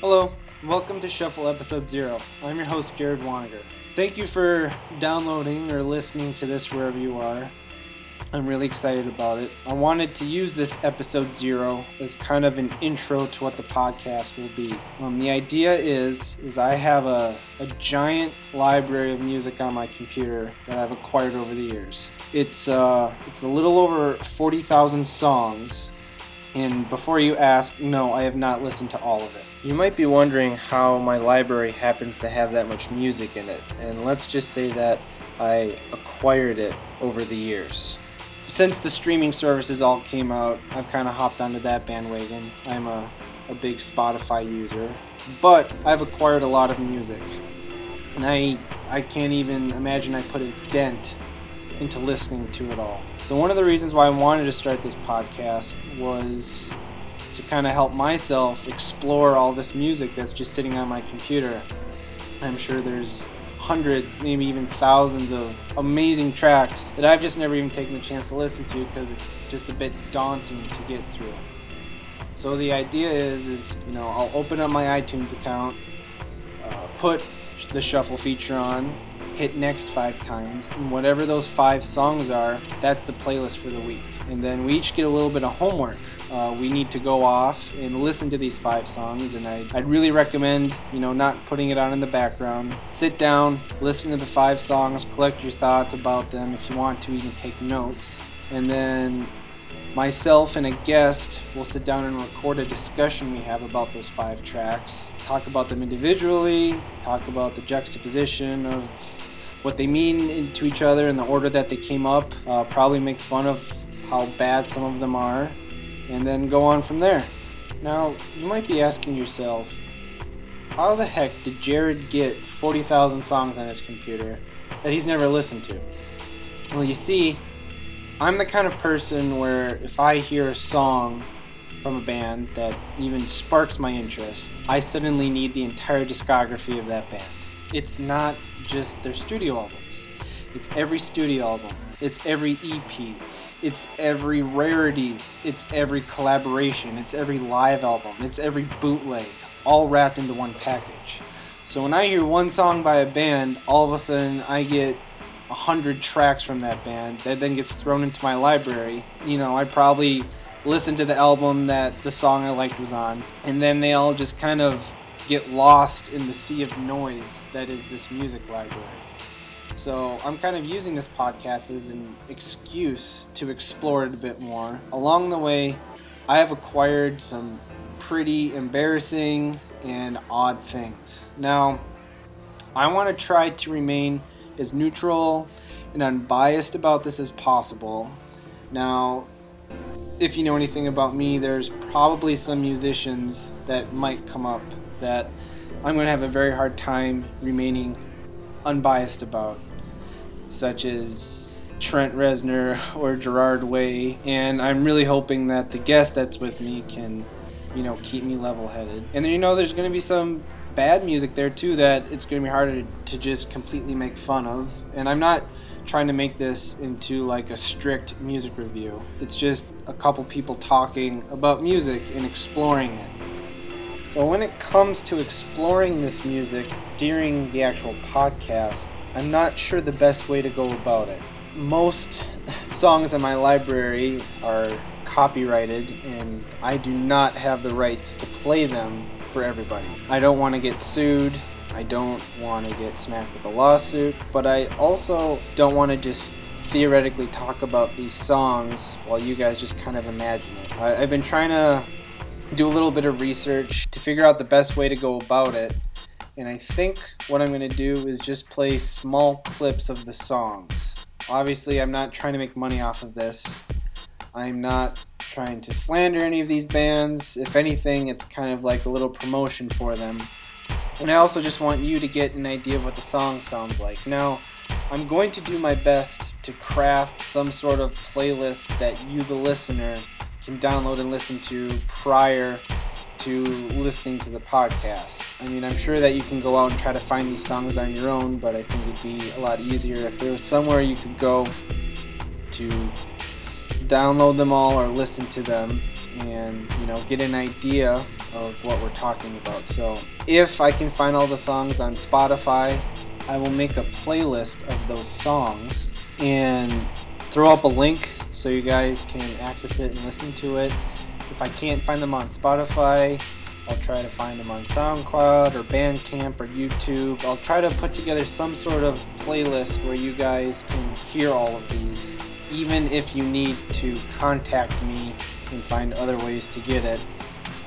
Hello, welcome to Shuffle Episode Zero. I'm your host, Jared Waniger. Thank you for downloading or listening to this wherever you are. I'm really excited about it. I wanted to use this episode zero as kind of an intro to what the podcast will be. Um, the idea is is I have a, a giant library of music on my computer that I've acquired over the years. It's uh, it's a little over forty thousand songs, and before you ask, no, I have not listened to all of it. You might be wondering how my library happens to have that much music in it, and let's just say that I acquired it over the years since the streaming services all came out, I've kind of hopped onto that bandwagon. I'm a, a big Spotify user, but I've acquired a lot of music. And I, I can't even imagine I put a dent into listening to it all. So, one of the reasons why I wanted to start this podcast was to kind of help myself explore all this music that's just sitting on my computer. I'm sure there's hundreds, maybe even thousands of amazing tracks that I've just never even taken the chance to listen to because it's just a bit daunting to get through. So the idea is, is you know, I'll open up my iTunes account, uh, put the shuffle feature on, hit next five times, and whatever those five songs are, that's the playlist for the week. And then we each get a little bit of homework. Uh, we need to go off and listen to these five songs, and I, I'd really recommend, you know, not putting it on in the background. Sit down, listen to the five songs, collect your thoughts about them. If you want to, even take notes. And then myself and a guest will sit down and record a discussion we have about those five tracks talk about them individually talk about the juxtaposition of what they mean to each other and the order that they came up. Uh, probably make fun of how bad some of them are, and then go on from there. Now, you might be asking yourself, how the heck did Jared get 40,000 songs on his computer that he's never listened to? Well, you see, I'm the kind of person where if I hear a song from a band that even sparks my interest, I suddenly need the entire discography of that band. It's not just their studio albums. It's every studio album. It's every EP. It's every rarities. It's every collaboration. It's every live album. It's every bootleg, all wrapped into one package. So when I hear one song by a band, all of a sudden I get a hundred tracks from that band that then gets thrown into my library. You know, I probably listened to the album that the song I liked was on, and then they all just kind of get lost in the sea of noise that is this music library. So I'm kind of using this podcast as an excuse to explore it a bit more. Along the way, I have acquired some pretty embarrassing and odd things. Now, I want to try to remain as neutral and unbiased about this as possible. Now, if you know anything about me, there's probably some musicians that might come up that I'm going to have a very hard time remaining unbiased about, such as Trent Reznor or Gerard Way. And I'm really hoping that the guest that's with me can, you know, keep me level headed. And then, you know, there's going to be some bad music there too that it's going to be harder to just completely make fun of. And I'm not trying to make this into like a strict music review. It's just a couple people talking about music and exploring it. So, when it comes to exploring this music during the actual podcast, I'm not sure the best way to go about it. Most songs in my library are copyrighted, and I do not have the rights to play them for everybody. I don't want to get sued. I don't want to get smacked with a lawsuit, but I also don't want to just theoretically talk about these songs while you guys just kind of imagine it. I, have been trying to do a little bit of research to figure out the best way to go about it. And I think what I'm going to do is just play small clips of the songs. Obviously, I'm not trying to make money off of this. I'm not trying to slander any of these bands. If anything, it's kind of like a little promotion for them. And I also just want you to get an idea of what the song sounds like. Now, I'm going to do my best to craft some sort of playlist that you, the listener, can download and listen to prior to listening to the podcast. I mean, I'm sure that you can go out and try to find these songs on your own, but I think it'd be a lot easier if there was somewhere you could go to download them all or listen to them and you know get an idea of what we're talking about. So if I can find all the songs on Spotify, I will make a playlist of those songs and throw up a link so you guys can access it and listen to it. If I can't find them on Spotify, I'll try to find them on SoundCloud or Bandcamp or YouTube. I'll try to put together some sort of playlist where you guys can hear all of these. Even if you need to contact me and find other ways to get it,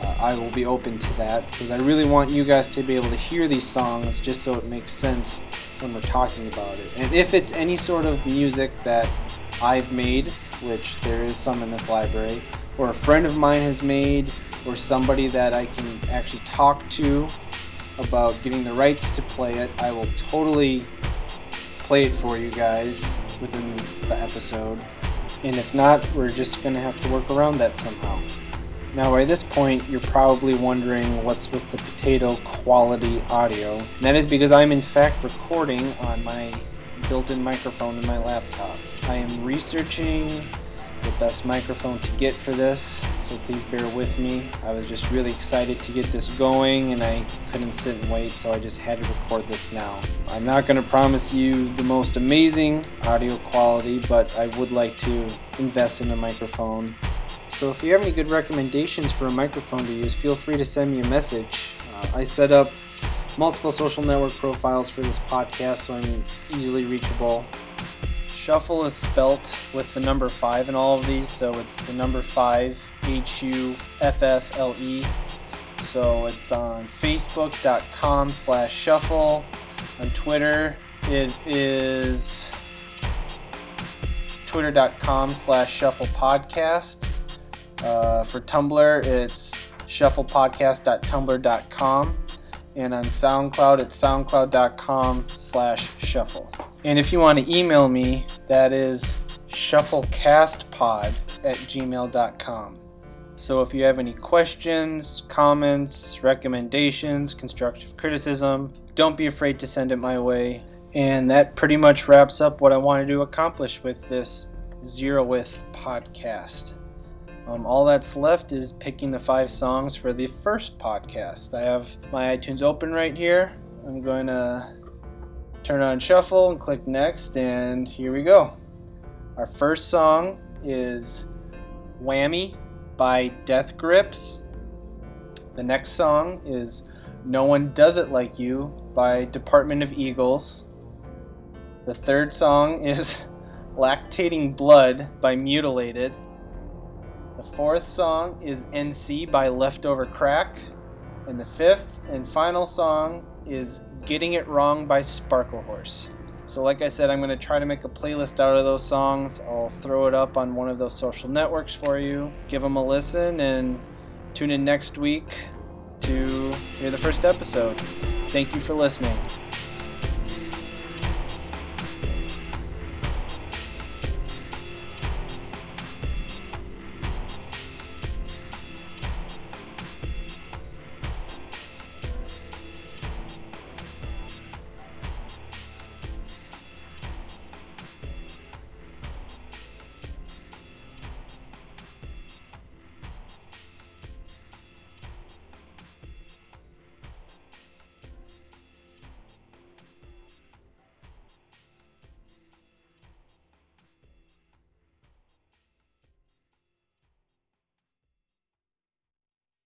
uh, I will be open to that because I really want you guys to be able to hear these songs just so it makes sense when we're talking about it. And if it's any sort of music that I've made, which there is some in this library, or a friend of mine has made, or somebody that I can actually talk to about getting the rights to play it, I will totally play it for you guys within the episode. And if not, we're just going to have to work around that somehow. Now, by this point, you're probably wondering what's with the potato quality audio. And that is because I'm in fact recording on my built in microphone in my laptop. I am researching best microphone to get for this, so please bear with me. I was just really excited to get this going and I couldn't sit and wait, so I just had to record this now. I'm not going to promise you the most amazing audio quality, but I would like to invest in a microphone. So if you have any good recommendations for a microphone to use, feel free to send me a message. Uh, I set up multiple social network profiles for this podcast, so I'm easily reachable. Shuffle is spelt with the number 5 in all of these, so it's the number 5, H U F F L E. So it's on facebook.com slash shuffle. On Twitter, it is twitter.com slash shuffle podcast. Uh, for Tumblr, it's shufflepodcast.tumblr.com. And on SoundCloud, it's soundcloud.com slash shuffle. And if you want to email me, that is shufflecastpod at gmail.com. So if you have any questions, comments, recommendations, constructive criticism, don't be afraid to send it my way. And that pretty much wraps up what I wanted to accomplish with this Zeroth podcast. Um, all that's left is picking the five songs for the first podcast. I have my iTunes open right here. I'm going to turn on shuffle and click next, and here we go. Our first song is Whammy by Death Grips. The next song is No One Does It Like You by Department of Eagles. The third song is Lactating Blood by Mutilated. The fourth song is NC by Leftover Crack. And the fifth and final song is Getting It Wrong by Sparklehorse. So, like I said, I'm going to try to make a playlist out of those songs. I'll throw it up on one of those social networks for you. Give them a listen and tune in next week to hear the first episode. Thank you for listening.